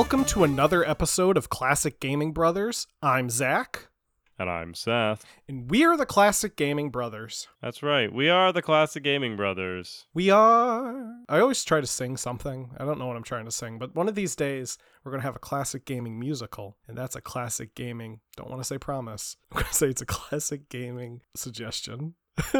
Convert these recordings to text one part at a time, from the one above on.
Welcome to another episode of Classic Gaming Brothers. I'm Zach, And I'm Seth. and we are the Classic Gaming Brothers. That's right. We are the Classic Gaming Brothers. We are. I always try to sing something. I don't know what I'm trying to sing, but one of these days, we're going to have a classic gaming musical, and that's a classic gaming. Don't want to say promise. I'm going to say it's a classic gaming suggestion.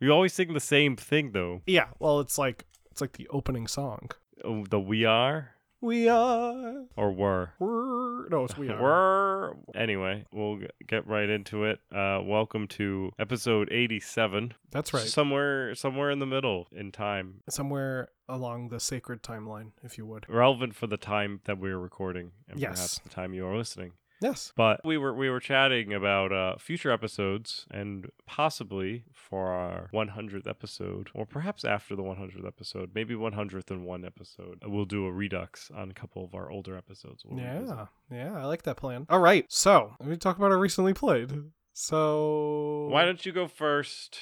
We always sing the same thing, though. yeah, well, it's like it's like the opening song. Oh, the we are We are. or were. We're, no, it's we are. Were. Anyway, we'll get right into it. Uh, welcome to episode 87. That's right. Somewhere, somewhere in the middle in time, Somewhere along the sacred timeline, if you would. relevant for the time that we're recording and Yes. perhaps the time you are listening. Yes. But we were we were chatting about uh, future episodes and possibly for our 100th episode, or perhaps after the 100th episode, maybe 100th and one episode, we'll do a redux on a couple of our older episodes. We'll revisit. Yeah, yeah, I like that plan. All right, so let me talk about our recently played. So Why don't you go first?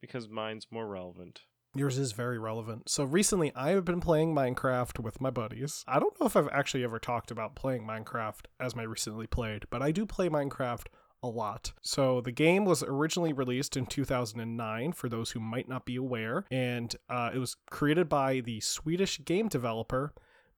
Because mine's more relevant. Yours is very relevant. So recently, I have been playing Minecraft with my buddies. I don't know if I've actually ever talked about playing Minecraft as my recently played, but I do play Minecraft a lot. So the game was originally released in 2009 for those who might not be aware, and uh, it was created by the Swedish game developer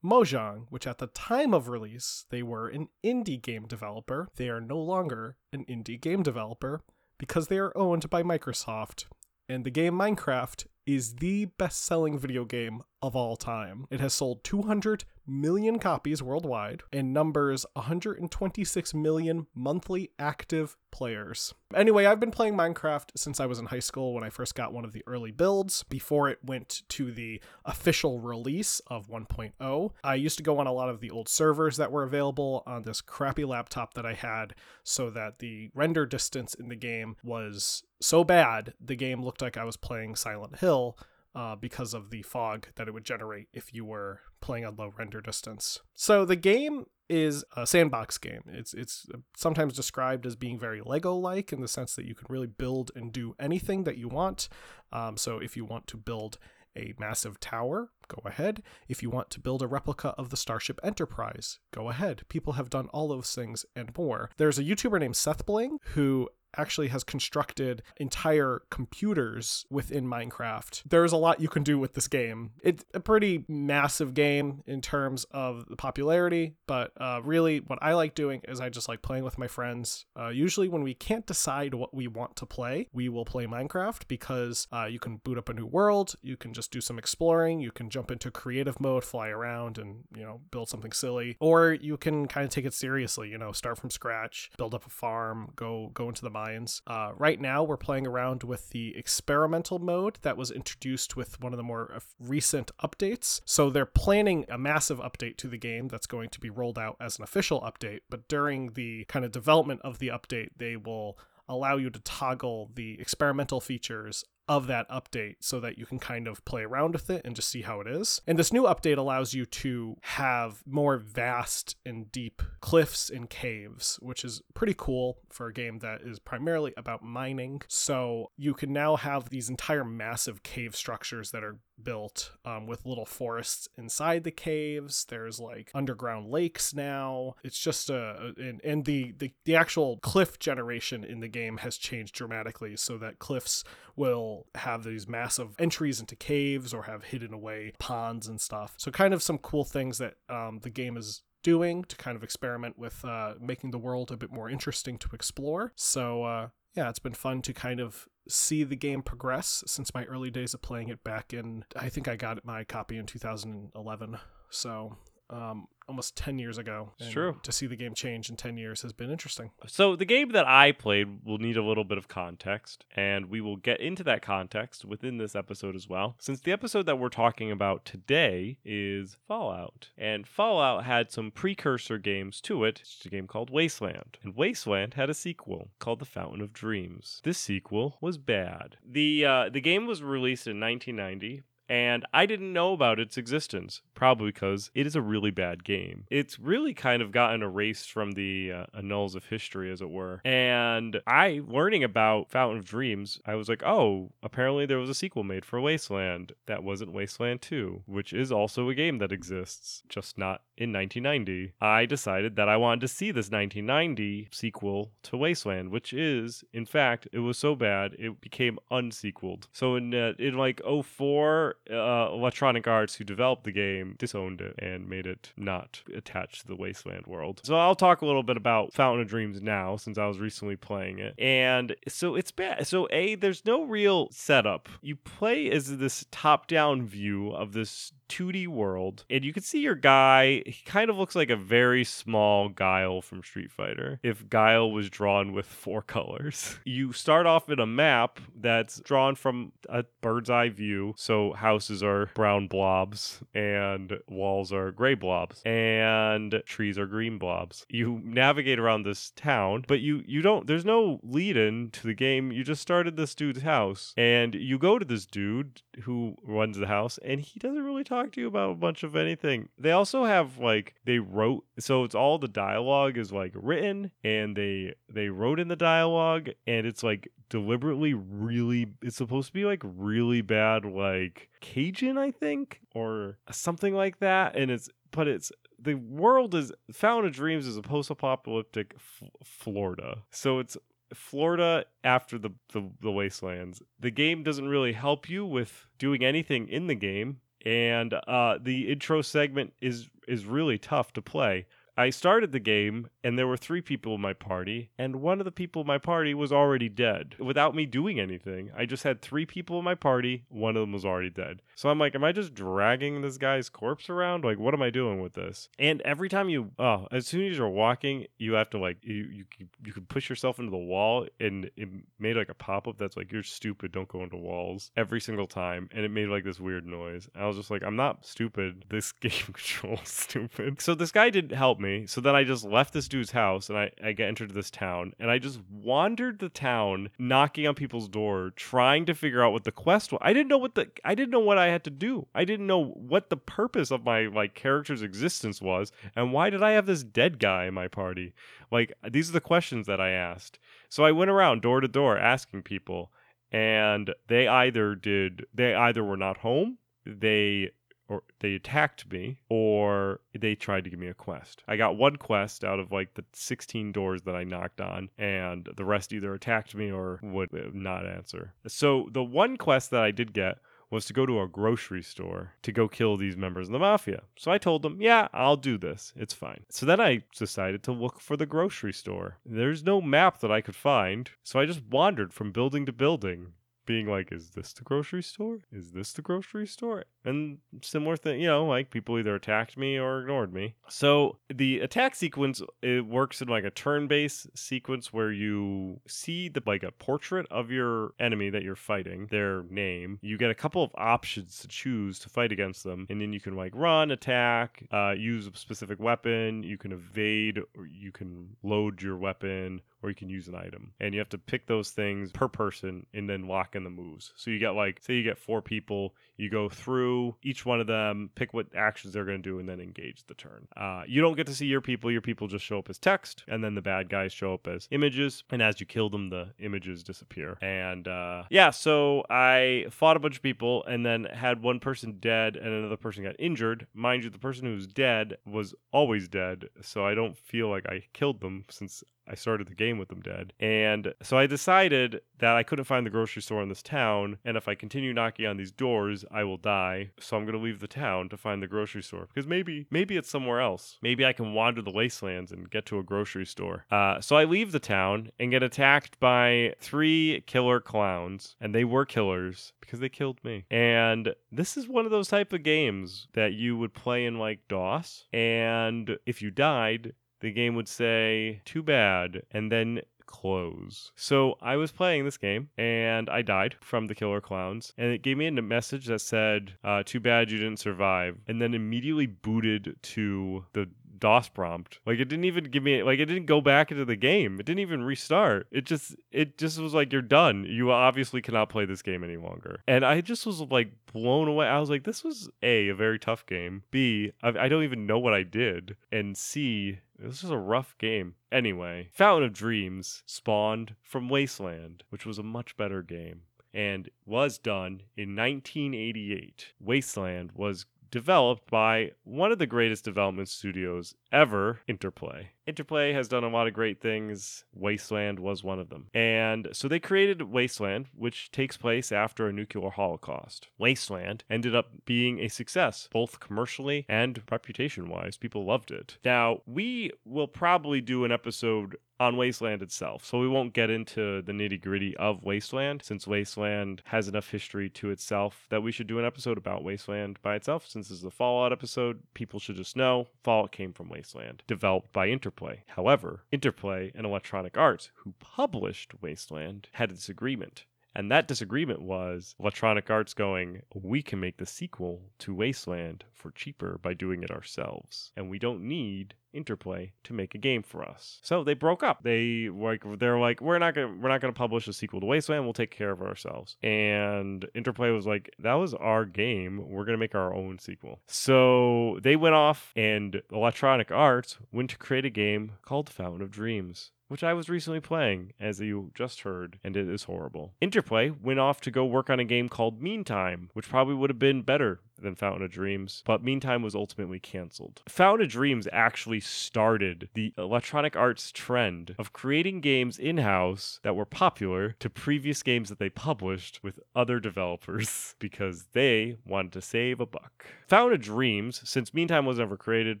Mojang, which at the time of release, they were an indie game developer. They are no longer an indie game developer because they are owned by Microsoft. And the game Minecraft is the best selling video game of all time. It has sold 200 million copies worldwide and numbers 126 million monthly active players. Anyway, I've been playing Minecraft since I was in high school when I first got one of the early builds before it went to the official release of 1.0. I used to go on a lot of the old servers that were available on this crappy laptop that I had so that the render distance in the game was so bad the game looked like I was playing Silent Hill uh, because of the fog that it would generate if you were playing on low render distance. So the game is a sandbox game. It's it's sometimes described as being very Lego-like in the sense that you can really build and do anything that you want. Um, so if you want to build a massive tower, go ahead. If you want to build a replica of the Starship Enterprise, go ahead. People have done all those things and more. There's a YouTuber named SethBling who actually has constructed entire computers within Minecraft. There's a lot you can do with this game. It's a pretty massive game in terms of the popularity, but uh, really what I like doing is I just like playing with my friends. Uh, usually, when we can't decide what we want to play, we will play Minecraft because uh, you can boot up a new world, you can just do some exploring, you can jump into creative mode, fly around, and you know build something silly, or you can kind of take it seriously. You know, start from scratch, build up a farm, go go into the mines. Uh, right now, we're playing around with the experimental mode that was introduced with one of the more uh, recent updates. So they're planning a massive update to the game that's going to be rolled out as an official update. But during the kind of development of the update, they will allow you to toggle the experimental features of that update so that you can kind of play around with it and just see how it is. And this new update allows you to have more vast and deep cliffs and caves, which is pretty cool for a game that is primarily about mining. So you can now have these entire massive cave structures that are built um, with little forests inside the caves. There's like underground lakes now. It's just a and, and the, the the actual cliff generation in the game has changed dramatically so that cliffs will have these massive entries into caves or have hidden away ponds and stuff. So kind of some cool things that um, the game is doing to kind of experiment with uh, making the world a bit more interesting to explore. So uh, yeah, it's been fun to kind of see the game progress since my early days of playing it back in. I think I got my copy in 2011. So um, almost 10 years ago. It's true. To see the game change in 10 years has been interesting. So the game that I played will need a little bit of context, and we will get into that context within this episode as well. Since the episode that we're talking about today is Fallout, and Fallout had some precursor games to it. It's a game called Wasteland, and Wasteland had a sequel called The Fountain of Dreams. This sequel was bad. the uh, The game was released in 1990 and I didn't know about its existence, probably because it is a really bad game. It's really kind of gotten erased from the uh, annals of history, as it were. And I, learning about Fountain of Dreams, I was like, oh, apparently there was a sequel made for Wasteland that wasn't Wasteland 2, which is also a game that exists, just not in 1990. I decided that I wanted to see this 1990 sequel to Wasteland, which is, in fact, it was so bad it became unsequeled. So in uh, in like 04, uh, Electronic Arts, who developed the game, disowned it and made it not attached to the Wasteland world. So I'll talk a little bit about Fountain of Dreams now, since I was recently playing it. And so it's bad. So a there's no real setup. You play as this top-down view of this 2D world, and you can see your guy. He kind of looks like a very small Guile from Street Fighter if Guile was drawn with four colors. You start off in a map that's drawn from a bird's eye view, so houses are brown blobs and walls are gray blobs and trees are green blobs. You navigate around this town, but you you don't there's no lead in to the game. You just started this dude's house and you go to this dude who runs the house and he doesn't really talk to you about a bunch of anything. They also have like they wrote so it's all the dialogue is like written and they they wrote in the dialogue and it's like deliberately really it's supposed to be like really bad like Cajun I think or something like that and it's but it's the world is Fountain of Dreams is a post-apocalyptic f- Florida. So it's Florida after the, the the wastelands. The game doesn't really help you with doing anything in the game, and uh, the intro segment is is really tough to play. I started the game and there were three people in my party, and one of the people in my party was already dead without me doing anything. I just had three people in my party, one of them was already dead. So I'm like, am I just dragging this guy's corpse around? Like, what am I doing with this? And every time you, oh, as soon as you're walking, you have to like, you you you can push yourself into the wall, and it made like a pop up that's like, you're stupid, don't go into walls every single time, and it made like this weird noise. I was just like, I'm not stupid. This game controls stupid. So this guy didn't help me. So then I just left this dude's house and I, I entered this town and I just wandered the town knocking on people's door trying to figure out what the quest was. I didn't know what the I didn't know what I had to do. I didn't know what the purpose of my like character's existence was and why did I have this dead guy in my party? Like these are the questions that I asked. So I went around door to door asking people and they either did they either were not home, they or they attacked me or they tried to give me a quest. I got one quest out of like the 16 doors that I knocked on and the rest either attacked me or would not answer. So the one quest that I did get was to go to a grocery store to go kill these members of the mafia. So I told them, yeah, I'll do this. It's fine. So then I decided to look for the grocery store. There's no map that I could find. So I just wandered from building to building being like, is this the grocery store? Is this the grocery store? And similar thing, you know, like people either attacked me or ignored me. So the attack sequence it works in like a turn-based sequence where you see the like a portrait of your enemy that you're fighting, their name. You get a couple of options to choose to fight against them, and then you can like run, attack, uh, use a specific weapon. You can evade, you can load your weapon, or you can use an item. And you have to pick those things per person and then lock in the moves. So you get like, say you get four people, you go through each one of them, pick what actions they're going to do, and then engage the turn. Uh, you don't get to see your people. Your people just show up as text, and then the bad guys show up as images. And as you kill them, the images disappear. And uh, yeah, so I fought a bunch of people and then had one person dead and another person got injured. Mind you, the person who was dead was always dead, so I don't feel like I killed them since I started the game with them dead. And so I decided that I couldn't find the grocery store in this town. And if I continue knocking on these doors, I will die. So I'm going to leave the town to find the grocery store because maybe, maybe it's somewhere else. Maybe I can wander the wastelands and get to a grocery store. Uh, so I leave the town and get attacked by three killer clowns. And they were killers because they killed me. And this is one of those type of games that you would play in like DOS. And if you died, the game would say, too bad, and then close. So I was playing this game and I died from the killer clowns, and it gave me a message that said, uh, "Too bad you didn't survive," and then immediately booted to the DOS prompt. Like it didn't even give me like it didn't go back into the game. It didn't even restart. It just it just was like you're done. You obviously cannot play this game any longer. And I just was like blown away. I was like, this was a a very tough game. B I, I don't even know what I did. And C this was a rough game. Anyway, Fountain of Dreams spawned from Wasteland, which was a much better game and was done in 1988. Wasteland was developed by one of the greatest development studios ever, Interplay. Interplay has done a lot of great things. Wasteland was one of them. And so they created Wasteland, which takes place after a nuclear holocaust. Wasteland ended up being a success, both commercially and reputation wise. People loved it. Now, we will probably do an episode on Wasteland itself. So we won't get into the nitty gritty of Wasteland since Wasteland has enough history to itself that we should do an episode about Wasteland by itself. Since this is a Fallout episode, people should just know Fallout came from Wasteland, developed by Interplay. However, Interplay and Electronic Arts, who published Wasteland, had a disagreement. And that disagreement was Electronic Arts going, we can make the sequel to Wasteland for cheaper by doing it ourselves. And we don't need Interplay to make a game for us. So they broke up. They like they're like we're not gonna we're not gonna publish a sequel to Wasteland. We'll take care of ourselves. And Interplay was like that was our game. We're gonna make our own sequel. So they went off and Electronic Arts went to create a game called Fountain of Dreams which I was recently playing, as you just heard, and it is horrible. Interplay went off to go work on a game called Meantime, which probably would have been better than Fountain of Dreams, but Meantime was ultimately canceled. Fountain of Dreams actually started the Electronic Arts trend of creating games in house that were popular to previous games that they published with other developers because they wanted to save a buck. Fountain of Dreams, since Meantime was never created,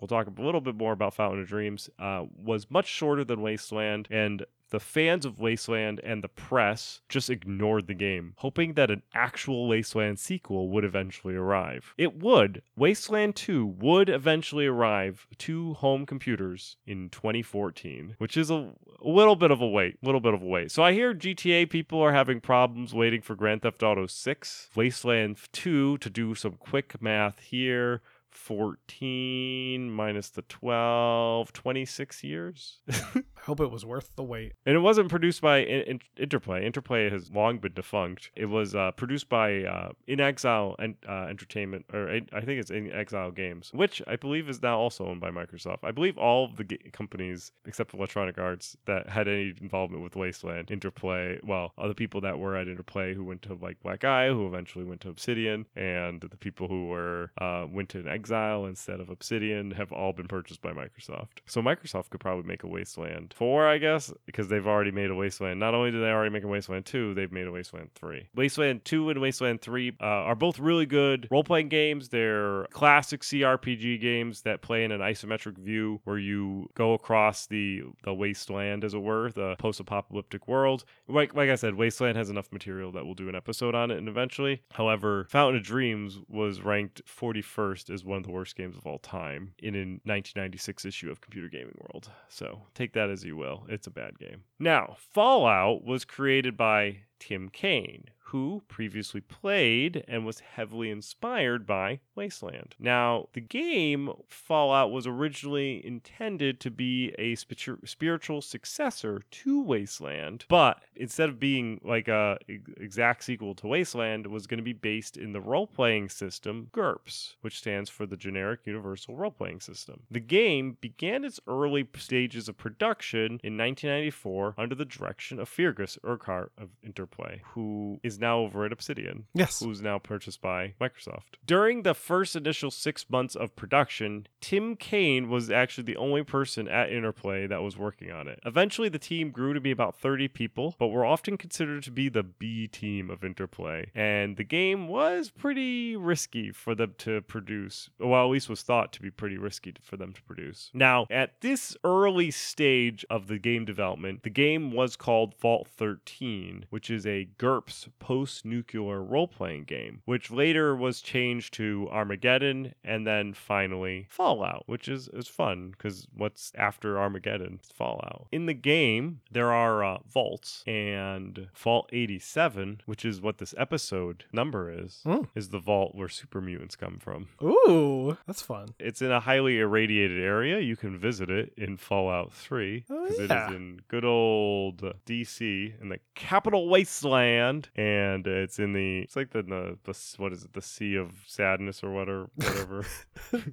we'll talk a little bit more about Fountain of Dreams, uh, was much shorter than Wasteland and the fans of Wasteland and the press just ignored the game, hoping that an actual Wasteland sequel would eventually arrive. It would. Wasteland 2 would eventually arrive to home computers in 2014, which is a, a little bit of a wait, little bit of a wait. So I hear GTA people are having problems waiting for Grand Theft Auto 6, Wasteland 2 to do some quick math here 14 minus the 12, 26 years. I hope it was worth the wait. And it wasn't produced by In- In- Interplay. Interplay has long been defunct. It was uh, produced by uh, inXile and uh, Entertainment, or I think it's inXile Games, which I believe is now also owned by Microsoft. I believe all of the ga- companies, except Electronic Arts, that had any involvement with Wasteland, Interplay, well, other people that were at Interplay who went to like Black Isle, who eventually went to Obsidian, and the people who were uh, went to Exile instead of Obsidian have all been purchased by Microsoft. So Microsoft could probably make a Wasteland 4, I guess, because they've already made a Wasteland. Not only did they already make a Wasteland 2, they've made a Wasteland 3. Wasteland 2 and Wasteland 3 uh, are both really good role playing games. They're classic CRPG games that play in an isometric view where you go across the, the wasteland, as it were, the post apocalyptic world. Like, like I said, Wasteland has enough material that we'll do an episode on it and eventually. However, Fountain of Dreams was ranked 41st as one of the worst games of all time in a 1996 issue of Computer Gaming World. So take that as you will. It's a bad game. Now, Fallout was created by Tim Cain, who previously played and was heavily inspired by Wasteland. Now, the game Fallout was originally intended to be a spiritual successor to Wasteland, but instead of being like a exact sequel to Wasteland, it was going to be based in the role-playing system GURPS, which stands for the Generic Universal Role-Playing System. The game began its early stages of production in 1994 under the direction of Fergus Urquhart of Interplay, who is now over at Obsidian. Yes. Who's now purchased by Microsoft. During the first initial six months of production, Tim Cain was actually the only person at Interplay that was working on it. Eventually, the team grew to be about 30 people, but were often considered to be the B team of Interplay. And the game was pretty risky for them to produce. Well, at least was thought to be pretty risky for them to produce. Now, at this early stage of the game development, the game was called Vault 13, which is a GURPS post nuclear role playing game, which later was changed to Armageddon and then finally Fallout, which is, is fun because what's after Armageddon? It's Fallout. In the game, there are uh, vaults, and Vault 87, which is what this episode number is, Hmm. is the vault where super mutants come from. Ooh, that's fun. It's in a highly irradiated area. You can visit it in Fallout 3 Oh, because it yeah. is in good old DC in the capital wasteland, and it's in the it's like the the, the what is it the Sea of Sadness or whatever whatever.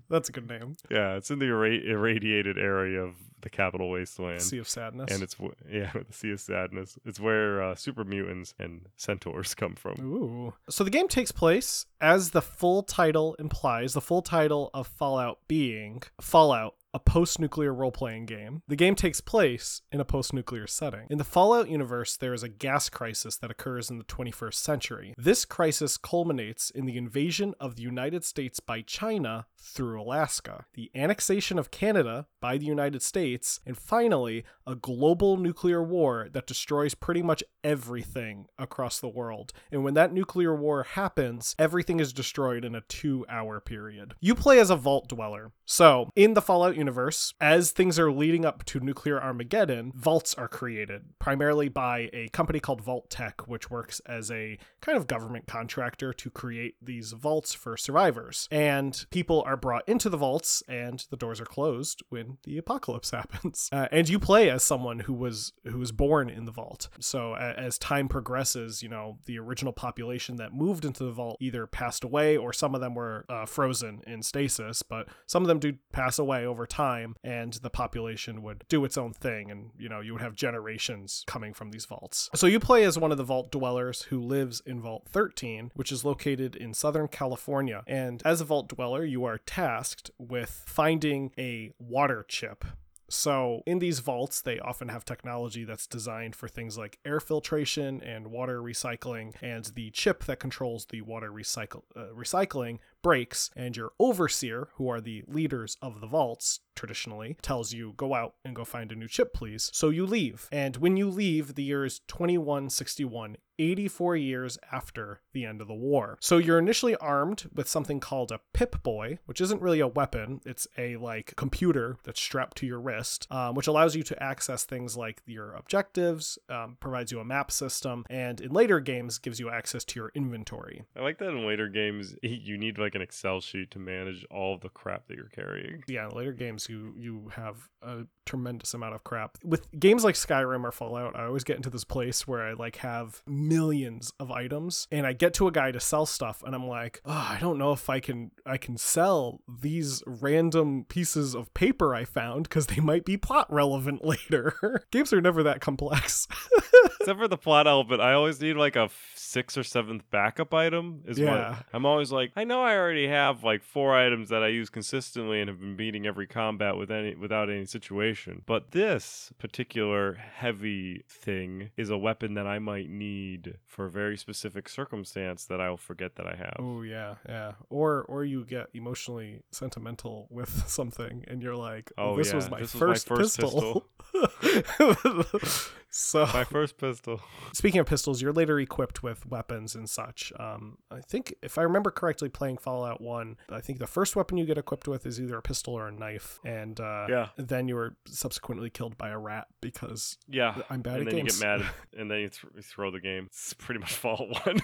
That's a good name. yeah, it's in the irra- irradiated area of the capital wasteland. Sea of Sadness. and it's yeah, the Sea of Sadness. It's where uh, super mutants and centaurs come from. Ooh. So the game takes place, as the full title implies, the full title of Fallout being Fallout. A post nuclear role playing game. The game takes place in a post nuclear setting. In the Fallout universe, there is a gas crisis that occurs in the 21st century. This crisis culminates in the invasion of the United States by China through Alaska, the annexation of Canada by the United States, and finally, a global nuclear war that destroys pretty much everything across the world. And when that nuclear war happens, everything is destroyed in a two hour period. You play as a vault dweller. So, in the Fallout universe, as things are leading up to nuclear Armageddon, vaults are created, primarily by a company called Vault-Tec, which works as a kind of government contractor to create these vaults for survivors. And people are brought into the vaults, and the doors are closed when the apocalypse happens. Uh, and you play as someone who was who was born in the vault. So as time progresses, you know the original population that moved into the vault either passed away or some of them were uh, frozen in stasis, but some of them do pass away over time, and the population would do its own thing, and you know you would have generations coming from these vaults. So you play as one of the vault dwellers who lives in Vault 13, which is located in Southern California, and as a vault dweller, you are tasked with finding a water chip so, in these vaults, they often have technology that's designed for things like air filtration and water recycling, and the chip that controls the water recycle, uh, recycling breaks, and your overseer, who are the leaders of the vaults traditionally, tells you, go out and go find a new chip, please. So you leave. And when you leave, the year is 2161. 84 years after the end of the war. So you're initially armed with something called a Pip Boy, which isn't really a weapon. It's a like computer that's strapped to your wrist, um, which allows you to access things like your objectives, um, provides you a map system, and in later games gives you access to your inventory. I like that in later games you need like an Excel sheet to manage all of the crap that you're carrying. Yeah, later games you you have a tremendous amount of crap. With games like Skyrim or Fallout, I always get into this place where I like have millions of items and I get to a guy to sell stuff and I'm like, oh, I don't know if I can I can sell these random pieces of paper I found because they might be plot relevant later. games are never that complex. Except for the plot element, I always need like a sixth or seventh backup item. Is Yeah. what I'm always like. I know I already have like four items that I use consistently and have been beating every combat with any without any situation. But this particular heavy thing is a weapon that I might need for a very specific circumstance that I'll forget that I have. Oh yeah, yeah. Or or you get emotionally sentimental with something, and you're like, "Oh, Oh, this yeah, was my this was my first first pistol." so, My first pistol. speaking of pistols, you're later equipped with weapons and such. Um, I think, if I remember correctly, playing Fallout One, I think the first weapon you get equipped with is either a pistol or a knife, and uh, Yeah. then you are subsequently killed by a rat because Yeah. I'm bad and at then games. you get mad and then you, th- you throw the game. It's pretty much Fallout 1. I'm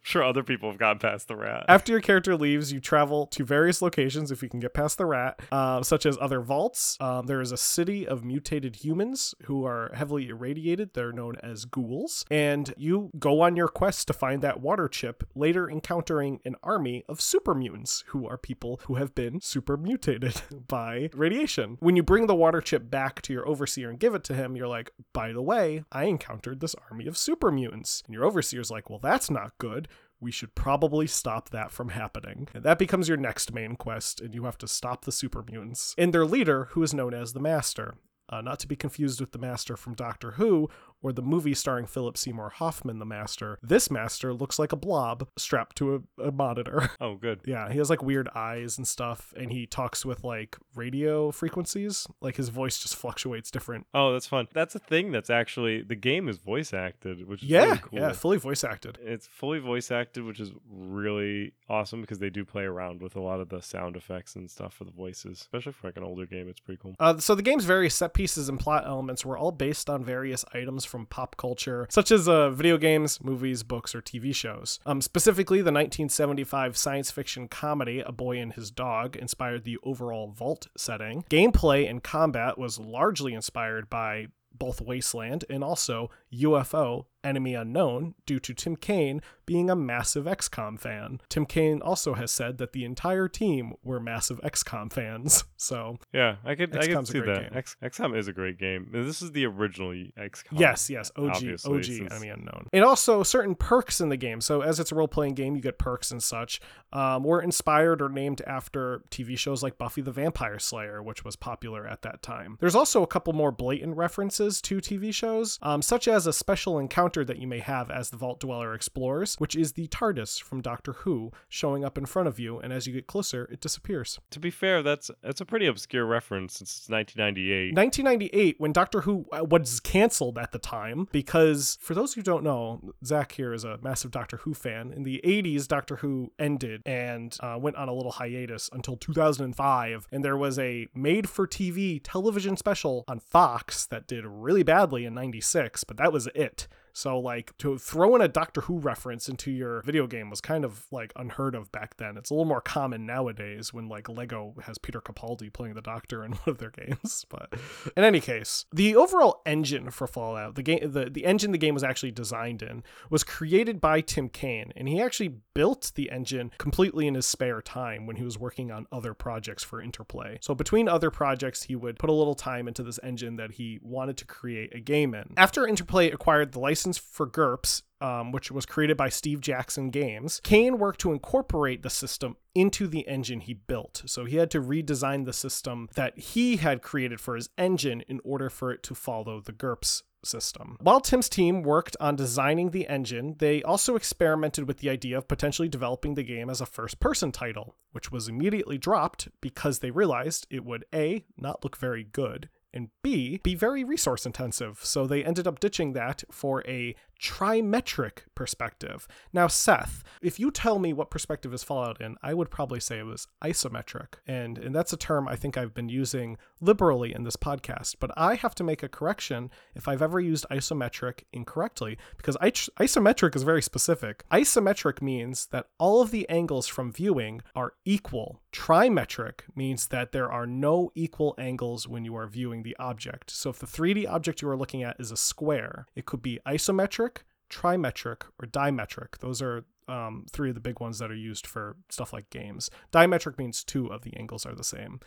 sure other people have gotten past the rat. After your character leaves, you travel to various locations if you can get past the rat, uh, such as other vaults. Um, there is a city of mutated humans who are heavily irradiated. They're known as ghouls. And you go on your quest to find that water chip, later encountering an army of super mutants who are people who have been super mutated by radiation. When you bring the water chip back to your overseer and give it to him, you're like, by the way, I encountered this army of super mutants. And your overseer's like, well, that's not good we should probably stop that from happening. And that becomes your next main quest, and you have to stop the super mutants and their leader, who is known as the Master. Uh, not to be confused with the Master from Doctor Who or the movie starring Philip Seymour Hoffman, the Master, this Master looks like a blob strapped to a, a monitor. Oh, good. Yeah, he has like weird eyes and stuff, and he talks with like radio frequencies. Like his voice just fluctuates different. Oh, that's fun. That's a thing that's actually the game is voice acted, which is Yeah, really cool. yeah, fully voice acted. It's fully voice acted, which is really awesome because they do play around with a lot of the sound effects and stuff for the voices, especially for like an older game. It's pretty cool. Uh, so the game's various set pieces and plot elements were all based on various items from pop culture, such as uh, video games, movies, books, or TV shows. Um, specifically, the 1975 science fiction comedy A Boy and His Dog inspired the overall vault setting. Gameplay and combat was largely inspired by both Wasteland and also UFO Enemy Unknown due to Tim Cain being a massive XCOM fan. Tim Cain also has said that the entire team were massive XCOM fans. So, Yeah, I could I could see that. X, XCOM is a great game. This is the original XCOM. yes, yes, OG, OG since- Enemy Unknown. And also certain perks in the game. So, as it's a role playing game, you get perks and such. Um, were inspired or named after TV shows like Buffy the Vampire Slayer, which was popular at that time. There's also a couple more blatant references to TV shows, um, such as a special encounter that you may have as the Vault Dweller explores, which is the TARDIS from Doctor Who showing up in front of you, and as you get closer, it disappears. To be fair, that's that's a pretty obscure reference since it's 1998. 1998, when Doctor Who uh, was canceled at the time, because for those who don't know, Zach here is a massive Doctor Who fan. In the 80s, Doctor Who ended and uh, went on a little hiatus until 2005, and there was a made for TV television special on Fox that did really badly in 96, but that was it. So, like, to throw in a Doctor Who reference into your video game was kind of like unheard of back then. It's a little more common nowadays when, like, Lego has Peter Capaldi playing the Doctor in one of their games. But in any case, the overall engine for Fallout, the game, the, the engine the game was actually designed in, was created by Tim Cain, and he actually built the engine completely in his spare time when he was working on other projects for Interplay. So, between other projects, he would put a little time into this engine that he wanted to create a game in. After Interplay acquired the license for GURPS, um, which was created by Steve Jackson Games, Cain worked to incorporate the system into the engine he built. So he had to redesign the system that he had created for his engine in order for it to follow the GURPS system. While Tim's team worked on designing the engine, they also experimented with the idea of potentially developing the game as a first person title, which was immediately dropped because they realized it would A, not look very good, and B, be very resource intensive. So they ended up ditching that for a trimetric perspective. Now, Seth, if you tell me what perspective is Fallout in, I would probably say it was isometric. And, and that's a term I think I've been using liberally in this podcast, but I have to make a correction if I've ever used isometric incorrectly, because isometric is very specific. Isometric means that all of the angles from viewing are equal. Trimetric means that there are no equal angles when you are viewing the object. So if the 3D object you are looking at is a square, it could be isometric, trimetric, or dimetric. Those are um, three of the big ones that are used for stuff like games. Dimetric means two of the angles are the same.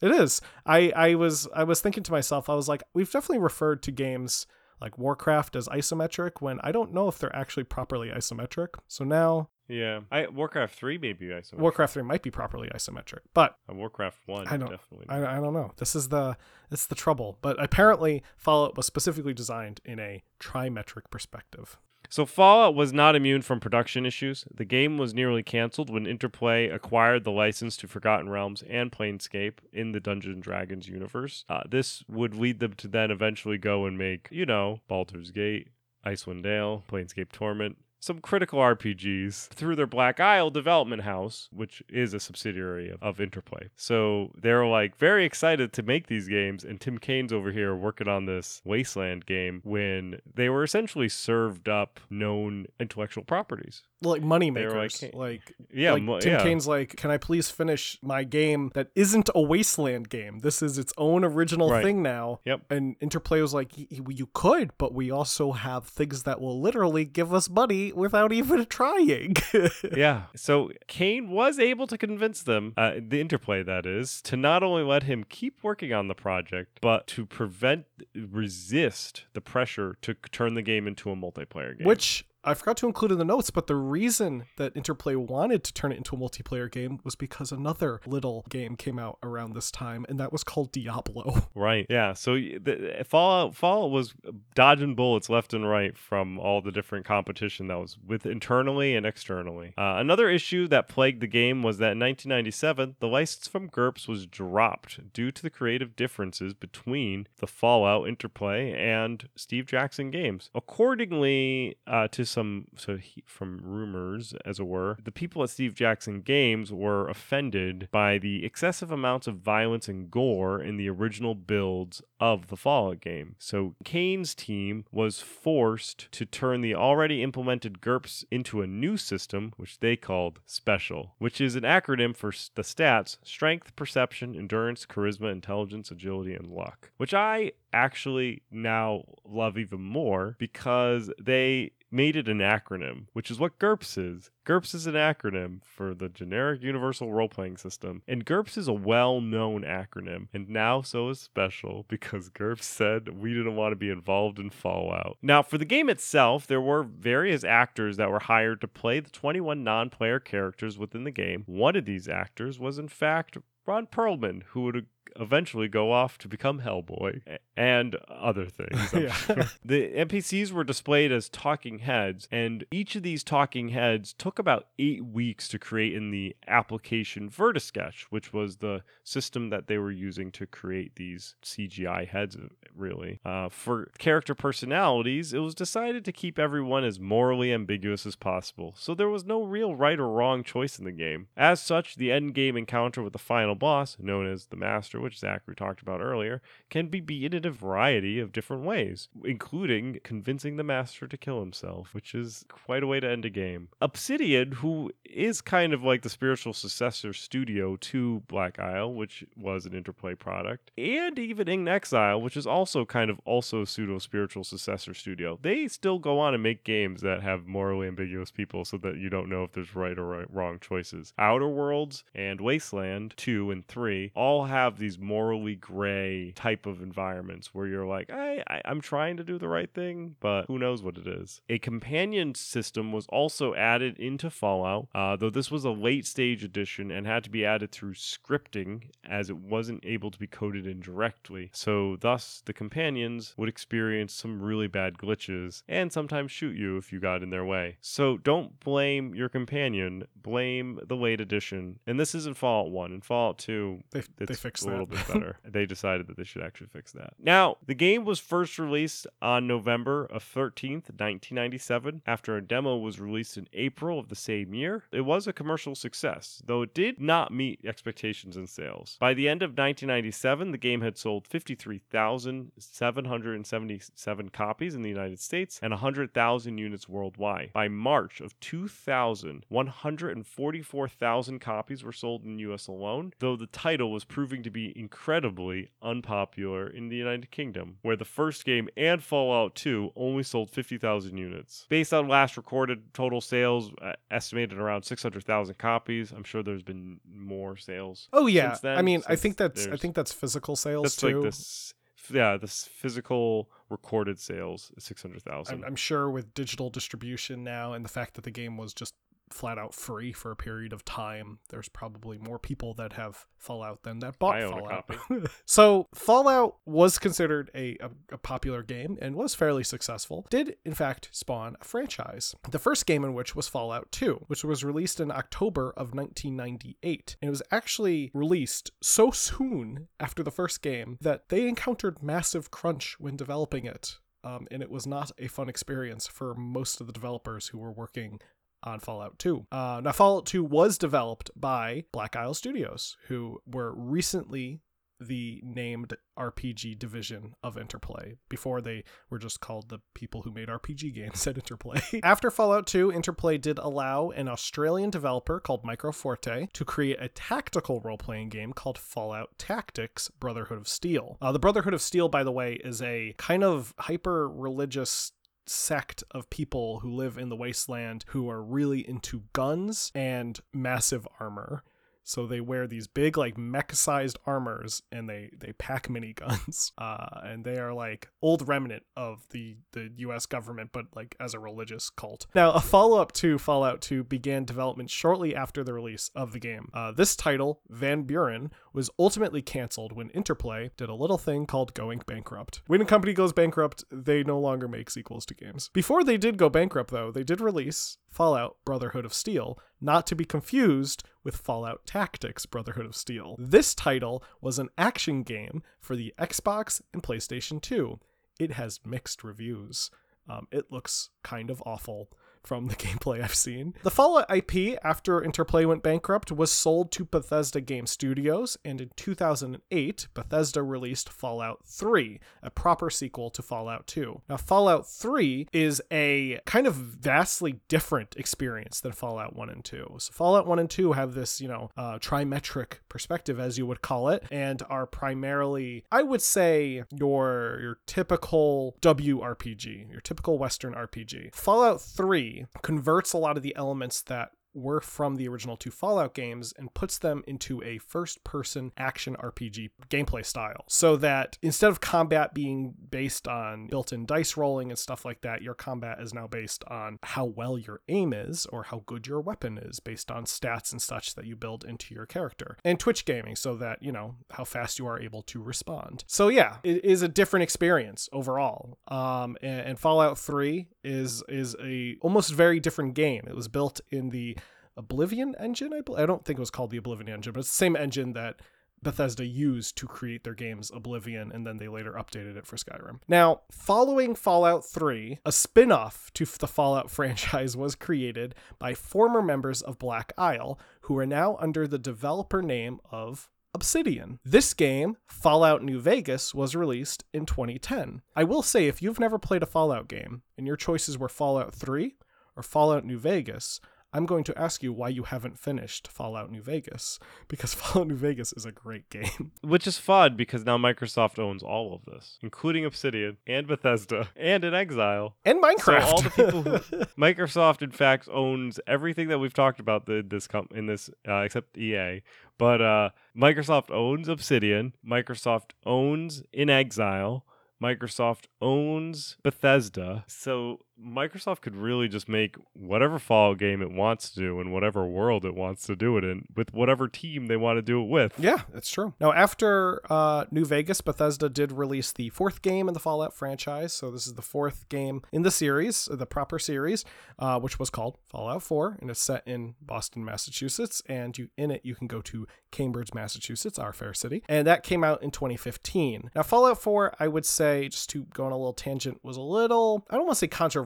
It is. I, I was I was thinking to myself, I was like, we've definitely referred to games like Warcraft as isometric when I don't know if they're actually properly isometric. So now Yeah, I Warcraft three maybe isometric. Warcraft 3 might be properly isometric, but Uh, Warcraft one I don't- definitely. I, I don't know. This is the it's the trouble. But apparently Fallout was specifically designed in a trimetric perspective. So Fallout was not immune from production issues. The game was nearly canceled when Interplay acquired the license to Forgotten Realms and Planescape in the Dungeons and Dragons universe. Uh, this would lead them to then eventually go and make, you know, Baldur's Gate, Icewind Dale, Planescape Torment, some critical RPGs through their Black Isle development house, which is a subsidiary of, of Interplay. So they're like very excited to make these games, and Tim Cain's over here working on this Wasteland game when they were essentially served up known intellectual properties. Like money makers. like, Like, Yeah, like Tim yeah. Cain's like, can I please finish my game that isn't a Wasteland game? This is its own original Right. thing now. Yep. And Interplay was like, "Y- y- you could, but we also have things that will literally give us money without even trying. yeah. So Cain was able to convince them, uh, the interplay that is, to not only let him keep working on the project, but to prevent, resist the pressure to turn the game into a multiplayer game. Which I forgot to include in the notes, but the reason that Interplay wanted to turn it into a multiplayer game was because another little game came out around this time, and that was called Diablo. Right. Yeah. So the, Fallout Fallout was dodging bullets left and right from all the different competition that was with internally and externally. Uh, another issue that plagued the game was that in 1997 the license from GURPS was dropped due to the creative differences between the Fallout Interplay and Steve Jackson Games. Accordingly uh, to some so he, from rumors, as it were, the people at Steve Jackson Games were offended by the excessive amounts of violence and gore in the original builds of the Fallout game. So Cain's team was forced to turn the already implemented GURPS into a new system, which they called Special, which is an acronym for the stats Strength, Perception, Endurance, Charisma, Intelligence, Agility, and Luck, which I actually now love even more because they made it an acronym, which is what GURPS is. GURPS is an acronym for the Generic Universal Role Playing System, and GURPS is a well known acronym, and now so is Special because GURPS said we didn't want to be involved in Fallout. Now, for the game itself, there were various actors that were hired to play the 21 non player characters within the game. One of these actors was, in fact, Ron Perlman, who would eventually go off to become Hellboy and other things. yeah. the NPCs were displayed as talking heads, and each of these talking heads took about eight weeks to create in the application Vertisketch, which was the system that they were using to create these CGI heads, really. Uh, for character personalities, it was decided to keep everyone as morally ambiguous as possible, so there was no real right or wrong choice in the game. As such, the end game encounter with the final boss, known as the Master, which Zachary talked about earlier, can be beaten in a variety of different ways, including convincing the master to kill himself, which is quite a way to end a game. Obsidian, who is kind of like the spiritual successor studio to Black Isle, which was an interplay product, and even inXile, which is also kind of also pseudo spiritual successor studio, they still go on and make games that have morally ambiguous people so that you don't know if there's right or right, wrong choices. Outer Worlds and Wasteland 2 and 3 all have these morally gray type of environments where you're like, I, I am trying to do the right thing, but who knows what it is. A companion system was also added into Fallout, uh, though this was a late stage addition and had to be added through scripting as it wasn't able to be coded in directly. So thus the companions would experience some really bad glitches and sometimes shoot you if you got in their way. So don't blame your companion, blame the late edition. And this isn't Fallout 1. In Fallout 2, they, they fixed little bit better. they decided that they should actually fix that. Now, the game was first released on November of 13th, 1997, after a demo was released in April of the same year. It was a commercial success, though it did not meet expectations in sales. By the end of 1997, the game had sold 53,777 copies in the United States and 100,000 units worldwide. By March of 2000, 144,000 copies were sold in the US alone, though the title was proving to be incredibly unpopular in the United Kingdom, where the first game and Fallout 2 only sold 50,000 units. Based on last recorded total sales, uh, estimated around 600,000 copies. I'm sure there's been more sales. Oh yeah, then, I mean, I think that's I think that's physical sales that's too. Like this, yeah, this physical recorded sales is 600,000. I'm, I'm sure with digital distribution now and the fact that the game was just flat out free for a period of time, there's probably more people that have Fallout than that bought Fallout. so Fallout was considered a, a, a, popular game and was fairly successful. Did in fact spawn a franchise. The first game in which was Fallout 2, which was released in October of 1998. And it was actually released so soon after the first game that they encountered massive crunch when developing it. Um, and it was not a fun experience for most of the developers who were working on Fallout 2. Uh, now, Fallout 2 was developed by Black Isle Studios, who were recently the named RPG division of Interplay. Before they were just called the people who made RPG games at Interplay. After Fallout 2, Interplay did allow an Australian developer called Microforte to create a tactical role playing game called Fallout Tactics Brotherhood of Steel. Uh, the Brotherhood of Steel, by the way, is a kind of hyper religious sect of people who live in the wasteland who are really into guns and massive armor. So they wear these big like mech-sized armors and they they pack miniguns. Uh, and they are like old remnant of the the U.S. government, but like as a religious cult. Now, a follow-up to Fallout 2 began development shortly after the release of the game. Uh, this title, Van Buren, was ultimately canceled when Interplay did a little thing called going bankrupt. When a company goes bankrupt, they no longer make sequels to games. Before they did go bankrupt, though, they did release Fallout Brotherhood of Steel, not to be confused with Fallout Tactics Brotherhood of Steel. This title was an action game for the Xbox and PlayStation 2. It has mixed reviews. Um, it looks kind of awful from the gameplay I've seen. The Fallout IP, after Interplay went bankrupt, was sold to Bethesda Game Studios, and in 2008, Bethesda released Fallout 3, a proper sequel to Fallout 2. Now, Fallout 3 is a kind of vastly different experience than Fallout 1 and 2. So, Fallout 1 and 2 have this, you know, uh, trimetric perspective, as you would call it, and are primarily, I would say, your your typical WRPG, your typical Western RPG. Fallout 3 converts a lot of the elements that were from the original two Fallout games and puts them into a first person action RPG gameplay style. So that instead of combat being based on built in dice rolling and stuff like that, your combat is now based on how well your aim is or how good your weapon is based on stats and such that you build into your character. And Twitch gaming, so that, you know, how fast you are able to respond. So yeah, it is a different experience overall. Um, and, and Fallout 3 is is a almost very different game. It was built in the Oblivion engine. I, I don't think it was called the Oblivion engine, but it's the same engine that Bethesda used to create their games Oblivion, and then they later updated it for Skyrim. Now, following Fallout 3, a spin off to the Fallout franchise was created by former members of Black Isle, who are now under the developer name of Obsidian. This game, Fallout New Vegas, was released in 2010. I will say, if you've never played a Fallout game and your choices were Fallout 3 or Fallout New Vegas, I'm going to ask you why you haven't finished Fallout New Vegas because Fallout New Vegas is a great game. Which is fun because now Microsoft owns all of this, including Obsidian and Bethesda and inXile and Minecraft. So all the people who Microsoft, in fact, owns everything that we've talked about the, this com- in this uh, except EA. But uh, Microsoft owns Obsidian. Microsoft owns inXile. Microsoft owns Bethesda. So Microsoft could really just make whatever Fallout game it wants to do in whatever world it wants to do it in with whatever team they want to do it with. Yeah, that's true. Now, after uh, New Vegas, Bethesda did release the fourth game in the Fallout franchise. So this is the fourth game in the series, the proper series, uh, which was called Fallout 4, and it's set in Boston, Massachusetts. And you in it, you can go to Cambridge, Massachusetts, our fair city, and that came out in 2015. Now, Fallout 4, I would say, just to go on a little tangent, was a little I don't want to say controversial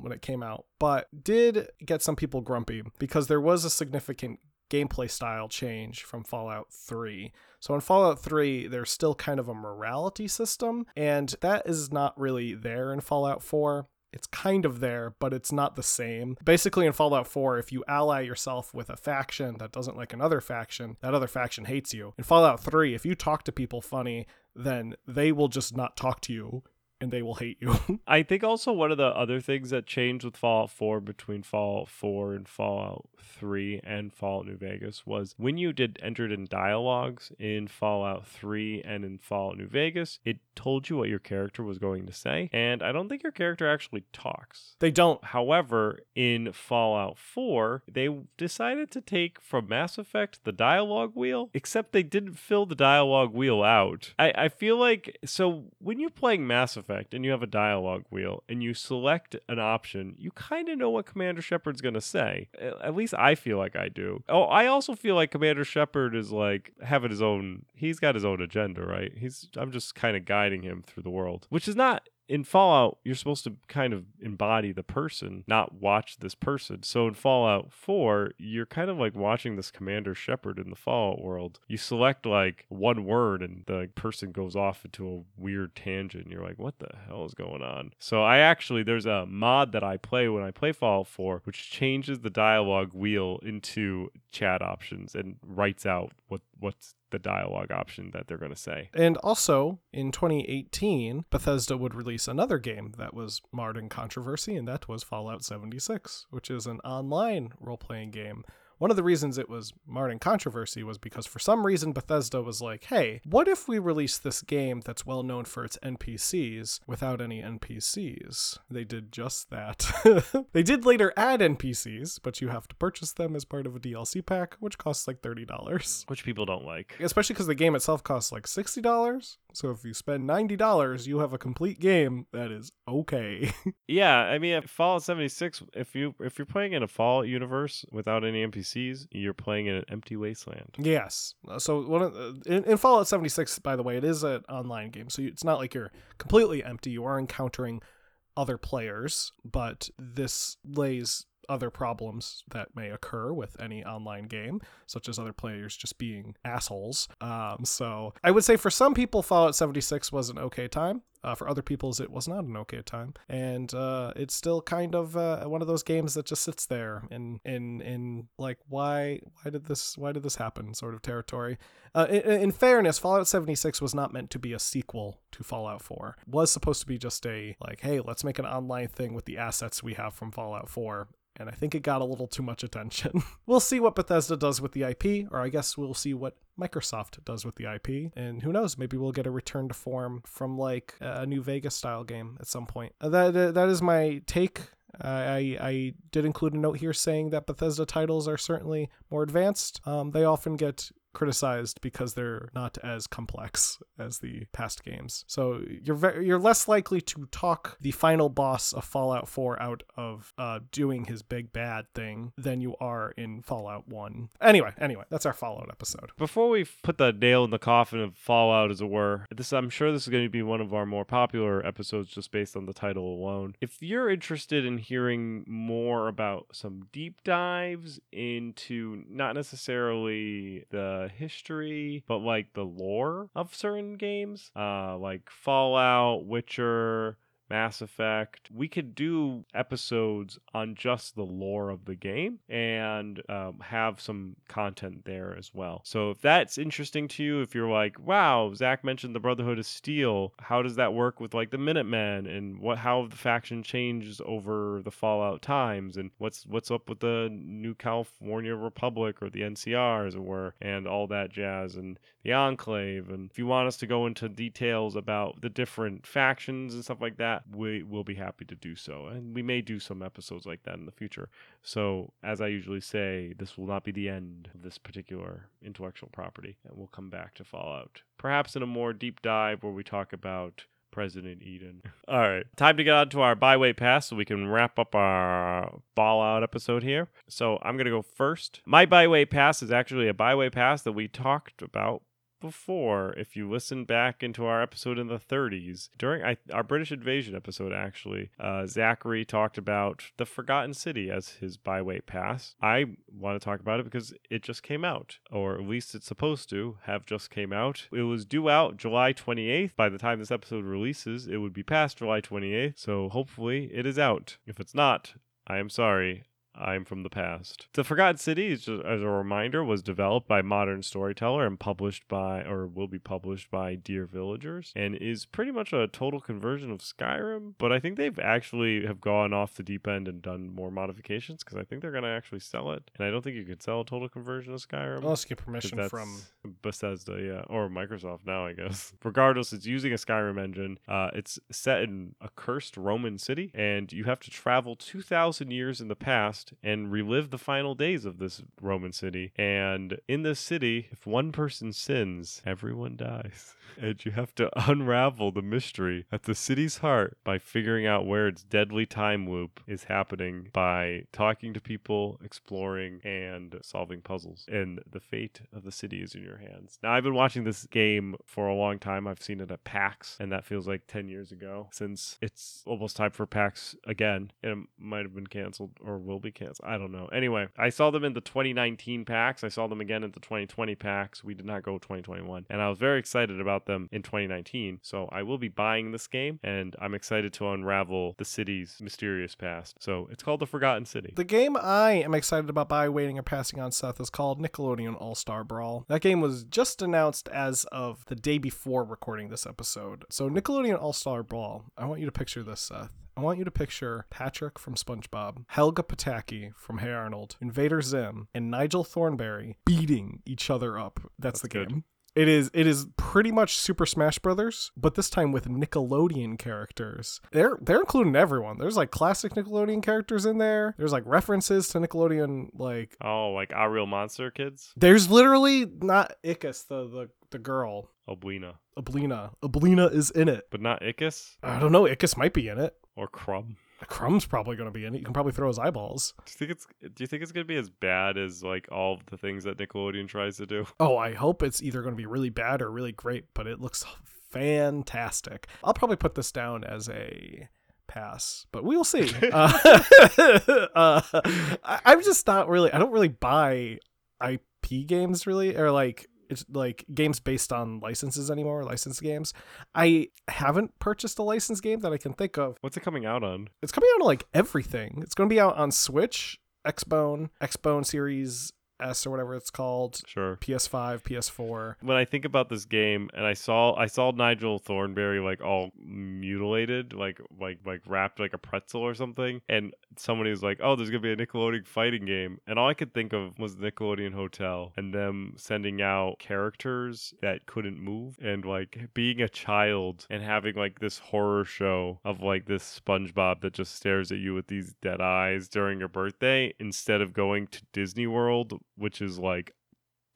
when it came out, but did get some people grumpy because there was a significant gameplay style change from Fallout 3. So in Fallout 3, there's still kind of a morality system, and that is not really there in Fallout 4. It's kind of there, but it's not the same. Basically, in Fallout 4, if you ally yourself with a faction that doesn't like another faction, that other faction hates you. In Fallout 3, if you talk to people funny, then they will just not talk to you and they will hate you. I think also one of the other things that changed with Fallout 4 between Fallout 4 and Fallout 3 and Fallout New Vegas was when you did entered in dialogues in Fallout 3 and in Fallout New Vegas, it told you what your character was going to say, and I don't think your character actually talks. They don't. However, in Fallout 4, they decided to take from Mass Effect the dialogue wheel, except they didn't fill the dialogue wheel out. I, I feel like so when you're playing Mass Effect Effect and you have a dialogue wheel and you select an option, you kind of know what Commander Shepard's going to say. At least I feel like I do. Oh, I also feel like Commander Shepard is like having his own, he's got his own agenda, right? He's, I'm just kind of guiding him through the world, which is not in Fallout, you're supposed to kind of embody the person, not watch this person. So in Fallout 4, you're kind of like watching this Commander Shepard in the Fallout world. You select like one word and the person goes off into a weird tangent. You're like, what the hell is going on? So I actually, there's a mod that I play when I play Fallout 4, which changes the dialogue wheel into chat options and writes out what what's the dialogue option that they're going to say. And also in 2018, Bethesda would release another game that was marred in controversy, and that was Fallout 76, which is an online role playing game one of the reasons it was marred in controversy was because for some reason Bethesda was like, hey, what if we release this game that's well known for its NPCs without any NPCs? They did just that. they did later add NPCs, but you have to purchase them as part of a DLC pack, which costs like $30. Which people don't like. Especially because the game itself costs like $60. So if you spend $90, you have a complete game that is okay. Yeah, I mean, Fallout 76. If you if you're playing in a Fallout universe without any NPCs, you're playing in an empty wasteland. Yes. Uh, So one of the, in, in Fallout 76, by the way, it is an online game, so you- it's not like you're completely empty. You are encountering other players, but this lays other problems that may occur with any online game, such as other players just being assholes. Um, so I would say for some people, Fallout 76 was an okay time. Uh, for other people's, it was not an okay time, and uh, it's still kind of uh, one of those games that just sits there in in in like why why did this why did this happen sort of territory. Uh, in, in fairness, Fallout 76 was not meant to be a sequel to Fallout 4. It was supposed to be just a like, hey, let's make an online thing with the assets we have from Fallout 4 and I think it got a little too much attention. we'll see what Bethesda does with the IP, or I guess we'll see what Microsoft does with the IP, and who knows, maybe we'll get a return to form from like a New Vegas style game at some point. Uh, That that is my take. I, I I did include a note here saying that Bethesda titles are certainly more advanced. Um, they often get criticized because they're not as complex as the past games. So you're you're less likely to talk the final boss of Fallout 4 out of uh, doing his big bad thing than you are in Fallout 1. Anyway, anyway, that's our Fallout episode. Before we put the nail in the coffin of Fallout, as it were, this I'm sure this is going to be one of our more popular episodes just based on the title alone. If you're interested in hearing more about some deep dives into not necessarily the history, but like the lore of certain games, uh, like Fallout, Witcher. Mass Effect. We could do episodes on just the lore of the game and um, have some content there as well. So if that's interesting to you, if you're like, wow, Zach mentioned the Brotherhood of Steel, how does that work with like the Minutemen and what how the faction changes over the Fallout times and what's what's up with the New California Republic or the NCR as it were and all that jazz and the Enclave and if you want us to go into details about the different factions and stuff like that, we will be happy to do so. And we may do some episodes like that in the future. So, as I usually say, this will not be the end of this particular intellectual property, and we'll come back to Fallout. Perhaps in a more deep dive where we talk about President Eden. All right, time to get on to our byway pass so we can wrap up our Fallout episode here. So, I'm going to go first. My byway pass is actually a byway pass that we talked about before if you listen back into our episode in the 30s during our british invasion episode actually uh, zachary talked about the forgotten city as his byway pass. I want to talk about it because it just came out or at least it's supposed to have just came out. It was due out july 28th by the time this episode releases it would be past july 28th so hopefully it is out. If it's not i am sorry I'm from the past. The Forgotten City, as a reminder, was developed by Modern Storyteller and published by, or will be published by Dear Villagers, and is pretty much a total conversion of Skyrim. But I think they've actually have gone off the deep end and done more modifications because I think they're going to actually sell it. And I don't think you could sell a total conversion of Skyrim. Unless you get permission from Bethesda, yeah, or Microsoft now, I guess. Regardless, it's using a Skyrim engine. Uh, it's set in a cursed Roman city, and you have to travel 2,000 years in the past and relive the final days of this Roman city. And in this city, if one person sins, everyone dies. And you have to unravel the mystery at the city's heart by figuring out where its deadly time loop is happening by talking to people, exploring, and solving puzzles. And the fate of the city is in your hands. Now, I've been watching this game for a long time. I've seen it at PAX, and that feels like 10 years ago since it's almost time for PAX again. And it might have been canceled or will be I don't know. Anyway, I saw them in the 2019 PAX. I saw them again in the 2020 PAX. We did not go 2021. And I was very excited about them in 2019. So I will be buying this game, and I'm excited to unravel the city's mysterious past. So it's called The Forgotten City. The game I am excited about by waiting or passing on Seth is called Nickelodeon All Star Brawl. That game was just announced as of the day before recording this episode. So, Nickelodeon All Star Brawl, I want you to picture this, Seth. I want you to picture Patrick from SpongeBob, Helga Pataki from Hey Arnold, Invader Zim, and Nigel Thornberry beating each other up. That's, That's the good. game. It is it is pretty much Super Smash Brothers, but this time with Nickelodeon characters. They're they're including everyone. There's like classic Nickelodeon characters in there. There's like references to Nickelodeon like Oh, like Our Real Monster Kids? there's literally not Ickis, the the, the girl. Oblina. Oblina. Oblina is in it. But not Ickis I don't know, Ickis might be in it. Or Krumm. Krumm's probably gonna be in it. You can probably throw his eyeballs. Do you think it's do you think it's gonna be as bad as like all of the things that Nickelodeon tries to do? Oh, I hope it's either gonna be really bad or really great, but it looks fantastic. I'll probably put this down as a pass, but we'll see. uh, uh, I, I'm just not really. I don't really buy IP games really, or like it's like games based on licenses anymore, licensed games. I haven't purchased a licensed game that I can think of. What's it coming out on? It's coming out on like everything. It's going to be out on Switch, Xbone, Xbone Series S or whatever it's called, Sure. PS5, PS4. When I think about this game and I saw I saw Nigel Thornberry like all mutilated, like like like wrapped like a pretzel or something, and somebody was like, "Oh, there's gonna be a Nickelodeon fighting game," and all I could think of was Nickelodeon Hotel and them sending out characters that couldn't move and like being a child and having like this horror show of like this SpongeBob that just stares at you with these dead eyes during your birthday instead of going to Disney World, which is like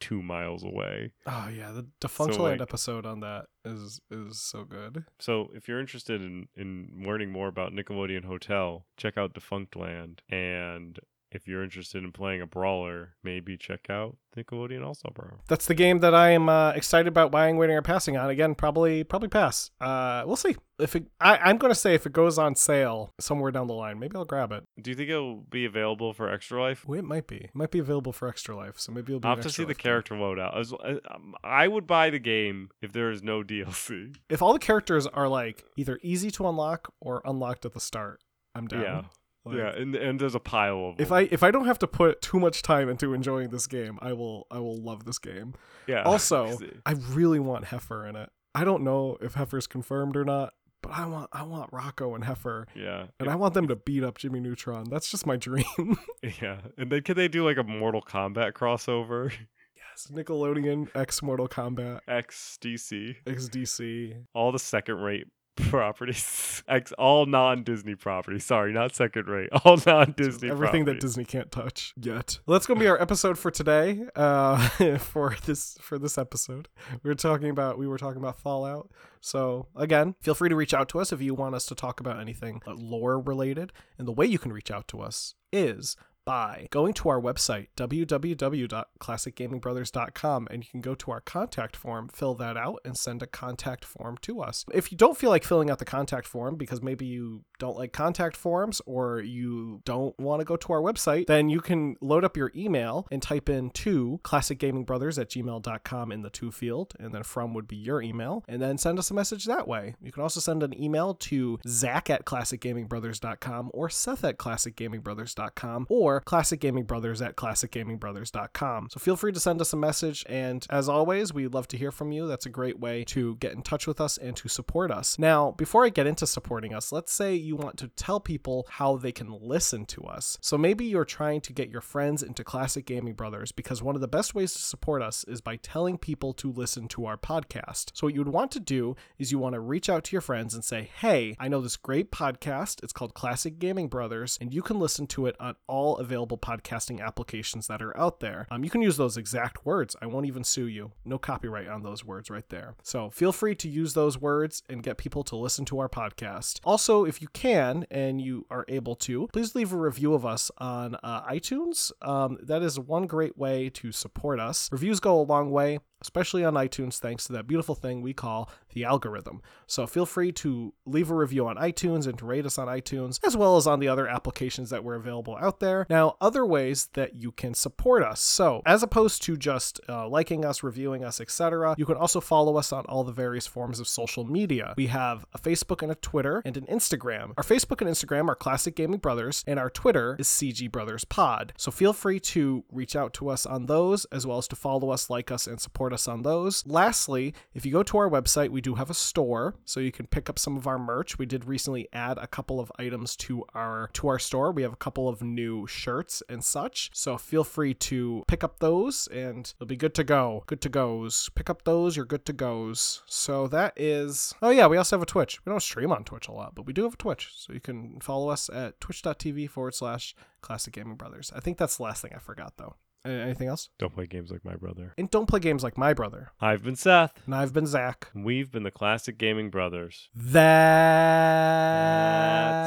two miles away. Oh yeah, the Defunctland like- episode on that is is so good. So if you're interested in in learning more about Nickelodeon Hotel, check out Defunctland. And if you're interested in playing a brawler, maybe check out Nickelodeon All Star Brawl. That's the game that I am uh, excited about buying, waiting, or passing on. Again, probably probably pass. Uh, we'll see if it. I, I'm going to say if it goes on sale somewhere down the line, maybe I'll grab it. Do you think it'll be available for Extra Life? Oh, it might be. It might be available for Extra Life, so maybe it'll be. I'll have to see the Life game. character loadout. As- uh, um, I would buy the game if there is no DLC. If all the characters are like either easy to unlock or unlocked at the start, I'm down. Yeah. Like, yeah, and and there's a pile of them. If I if I don't have to put too much time into enjoying this game, I will I will love this game. yeah. Also, I really want Heffer in it. I don't know if Heffer's confirmed or not, but I want I want Rocko and Heffer, yeah, and I want them to beat up Jimmy Neutron. That's just my dream. yeah, and then can they do like a Mortal Kombat crossover? yes, Nickelodeon X Mortal Kombat X DC. XDC. all the second rate properties all non-disney properties sorry not second rate all non-disney Everything that. Disney can't touch yet. Well, that's gonna be our episode for today. Uh, for this for this episode, we were talking about we were talking about Fallout. So again, feel free to reach out to us if you want us to talk about anything uh, lore related. And the way you can reach out to us is by going to our website www.classicgamingbrothers.com and you can go to our contact form fill that out and send a contact form to us. If you don't feel like filling out the contact form because maybe you don't like contact forms or you don't want to go to our website then you can load up your email and type in to classicgamingbrothers at gmail.com in the to field and then from would be your email and then send us a message that way. You can also send an email to zach at classicgamingbrothers.com or seth at classicgamingbrothers.com or Classic Gaming Brothers at classicgamingbrothers.com. So feel free to send us a message. And as always, we'd love to hear from you. That's a great way to get in touch with us and to support us. Now, before I get into supporting us, let's say you want to tell people how they can listen to us. So maybe you're trying to get your friends into Classic Gaming Brothers because one of the best ways to support us is by telling people to listen to our podcast. So what you would want to do is you want to reach out to your friends and say, hey, I know this great podcast. It's called Classic Gaming Brothers, and you can listen to it on all available podcasting applications that are out there. Um, you can use those exact words. I won't even sue you. No copyright on those words right there. So feel free to use those words and get people to listen to our podcast. Also, if you can and you are able to, please leave a review of us on uh, iTunes. Um, that is one great way to support us. Reviews go a long way especially on iTunes, thanks to that beautiful thing we call the algorithm. So feel free to leave a review on iTunes and to rate us on iTunes, as well as on the other applications that were available out there. Now, other ways that you can support us. So, as opposed to just uh, liking us, reviewing us, etc., you can also follow us on all the various forms of social media. We have a Facebook and a Twitter and an Instagram. Our Facebook and Instagram are Classic Gaming Brothers, and our Twitter is CG Brothers Pod. So feel free to reach out to us on those, as well as to follow us, like us, and support support us on those. Lastly, if you go to our website, we do have a store, so you can pick up some of our merch. We did recently add a couple of items to our to our store. We have a couple of new shirts and such. So feel free to pick up those and it'll be good to go. Good to goes. Pick up those, you're good to goes. So that is Oh yeah, we also have a Twitch. We don't stream on Twitch a lot, but we do have a Twitch. So you can follow us at twitch.tv forward slash classic gaming brothers. I think that's the last thing I forgot though. Anything else? Don't play games like my brother. And don't play games like my brother. I've been Seth. And I've been Zach. and We've been the Classic Gaming Brothers.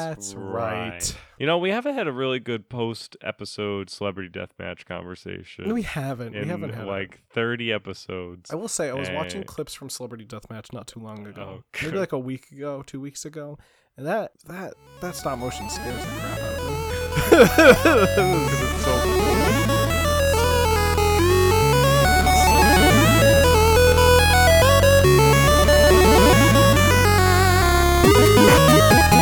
That's right. You know, we haven't had a really good post episode celebrity deathmatch conversation. No, We haven't. We haven't had like 30 episodes. I will say I was watching Eh. clips from Celebrity Deathmatch not too long ago. Oh, Maybe like a week ago, two weeks ago. And that that that stop motion scares the crap out of me. it's so you